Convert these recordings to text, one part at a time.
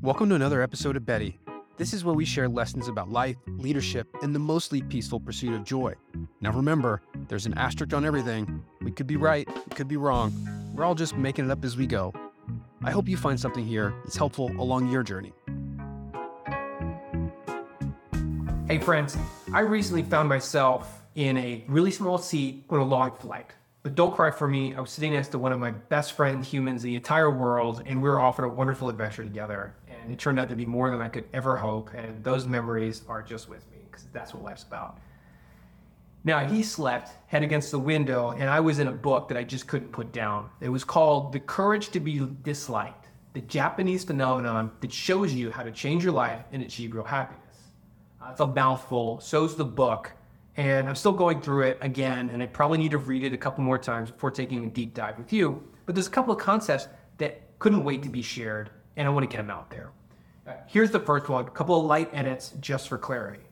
Welcome to another episode of Betty. This is where we share lessons about life, leadership, and the mostly peaceful pursuit of joy. Now remember, there's an asterisk on everything. We could be right, we could be wrong. We're all just making it up as we go. I hope you find something here that's helpful along your journey. Hey friends, I recently found myself in a really small seat on a long flight. But don't cry for me. I was sitting next to one of my best friend humans in the entire world, and we were off on a wonderful adventure together. And it turned out to be more than I could ever hope. And those memories are just with me because that's what life's about. Now, he slept head against the window, and I was in a book that I just couldn't put down. It was called The Courage to Be Disliked, the Japanese phenomenon that shows you how to change your life and achieve real happiness. Uh, it's a mouthful, so's the book, and I'm still going through it again, and I probably need to read it a couple more times before taking a deep dive with you. But there's a couple of concepts that couldn't wait to be shared, and I want to get them out there. Here's the first one, a couple of light edits just for clarity.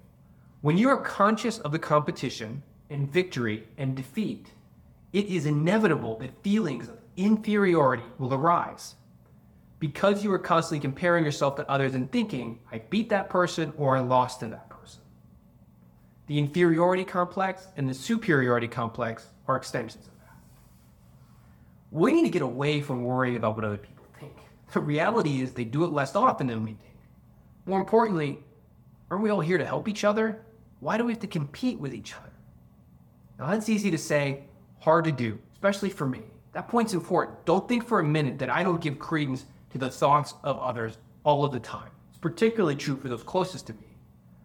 When you are conscious of the competition and victory and defeat, it is inevitable that feelings of inferiority will arise. Because you are constantly comparing yourself to others and thinking, I beat that person or I lost to that person. The inferiority complex and the superiority complex are extensions of that. We need to get away from worrying about what other people. The reality is they do it less often than we think. More importantly, aren't we all here to help each other? Why do we have to compete with each other? Now that's easy to say, hard to do, especially for me. That point's important. Don't think for a minute that I don't give credence to the thoughts of others all of the time. It's particularly true for those closest to me.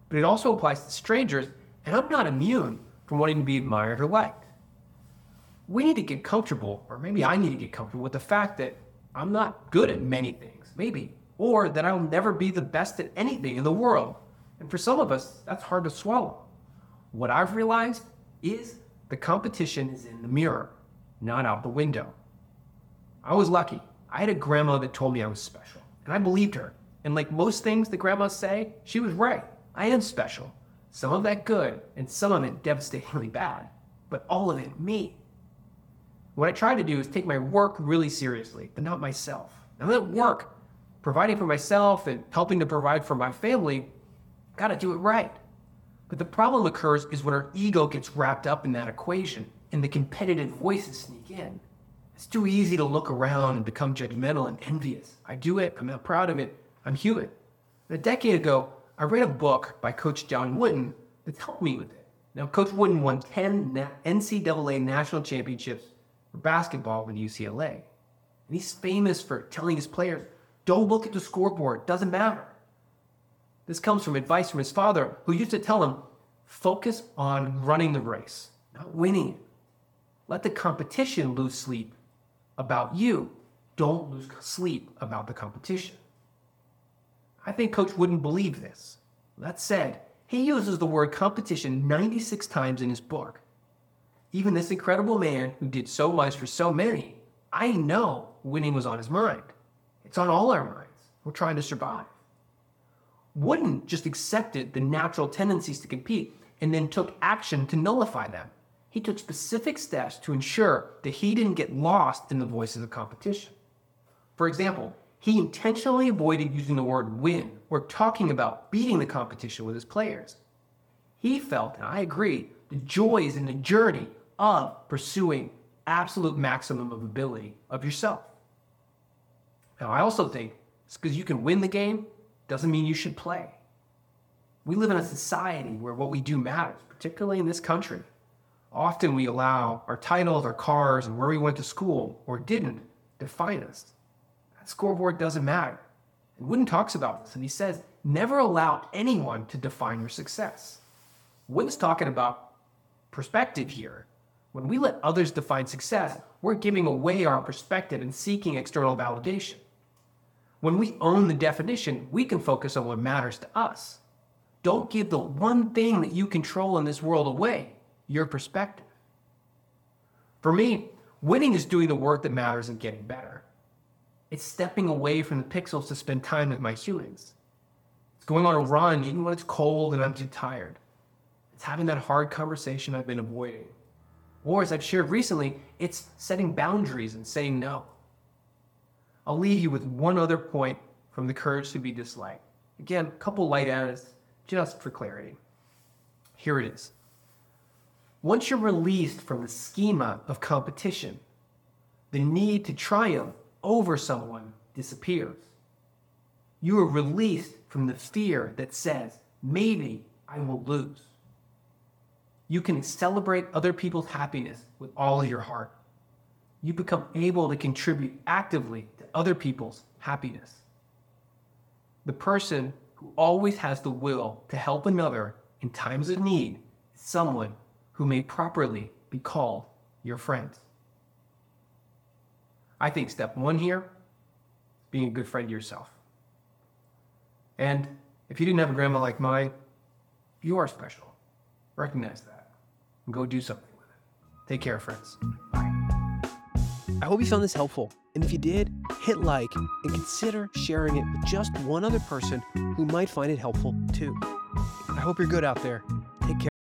But it also applies to strangers, and I'm not immune from wanting to be admired or liked. We need to get comfortable, or maybe I need to get comfortable with the fact that I'm not good at many things, maybe, or that I'll never be the best at anything in the world. And for some of us, that's hard to swallow. What I've realized is the competition is in the mirror, not out the window. I was lucky. I had a grandma that told me I was special, and I believed her. And like most things that grandmas say, she was right. I am special. Some of that good, and some of it devastatingly bad, but all of it me. What I try to do is take my work really seriously, but not myself. Now that work, providing for myself and helping to provide for my family, gotta do it right. But the problem occurs is when our ego gets wrapped up in that equation and the competitive voices sneak in. It's too easy to look around and become judgmental and envious. I do it, I'm not proud of it, I'm human. a decade ago, I read a book by Coach John Wooden that helped me with it. Now, Coach Wooden won 10 NCAA national championships for basketball with UCLA. And he's famous for telling his players, don't look at the scoreboard, doesn't matter. This comes from advice from his father, who used to tell him, focus on running the race, not winning. Let the competition lose sleep about you. Don't lose sleep about the competition. I think Coach wouldn't believe this. That said, he uses the word competition 96 times in his book. Even this incredible man who did so much for so many, I know winning was on his mind. It's on all our minds. We're trying to survive. Wooden just accepted the natural tendencies to compete and then took action to nullify them. He took specific steps to ensure that he didn't get lost in the voices of the competition. For example, he intentionally avoided using the word win or talking about beating the competition with his players. He felt, and I agree, the joy is in the journey of pursuing absolute maximum of ability of yourself. Now, I also think it's because you can win the game doesn't mean you should play. We live in a society where what we do matters, particularly in this country. Often we allow our titles, our cars, and where we went to school or didn't define us. That scoreboard doesn't matter. And Wooden talks about this, and he says, never allow anyone to define your success. Wooden's talking about perspective here. When we let others define success, we're giving away our perspective and seeking external validation. When we own the definition, we can focus on what matters to us. Don't give the one thing that you control in this world away your perspective. For me, winning is doing the work that matters and getting better. It's stepping away from the pixels to spend time with my humans. It's going on a run even when it's cold and I'm too tired. It's having that hard conversation I've been avoiding. Or as I've shared recently, it's setting boundaries and saying no. I'll leave you with one other point from the courage to be disliked. Again, a couple light items just for clarity. Here it is. Once you're released from the schema of competition, the need to triumph over someone disappears. You are released from the fear that says, maybe I will lose. You can celebrate other people's happiness with all of your heart. You become able to contribute actively to other people's happiness. The person who always has the will to help another in times of need is someone who may properly be called your friend. I think step one here being a good friend to yourself. And if you didn't have a grandma like mine, you are special. Recognize that and go do something with it. Take care, friends. Bye. I hope you found this helpful. And if you did, hit like and consider sharing it with just one other person who might find it helpful too. I hope you're good out there.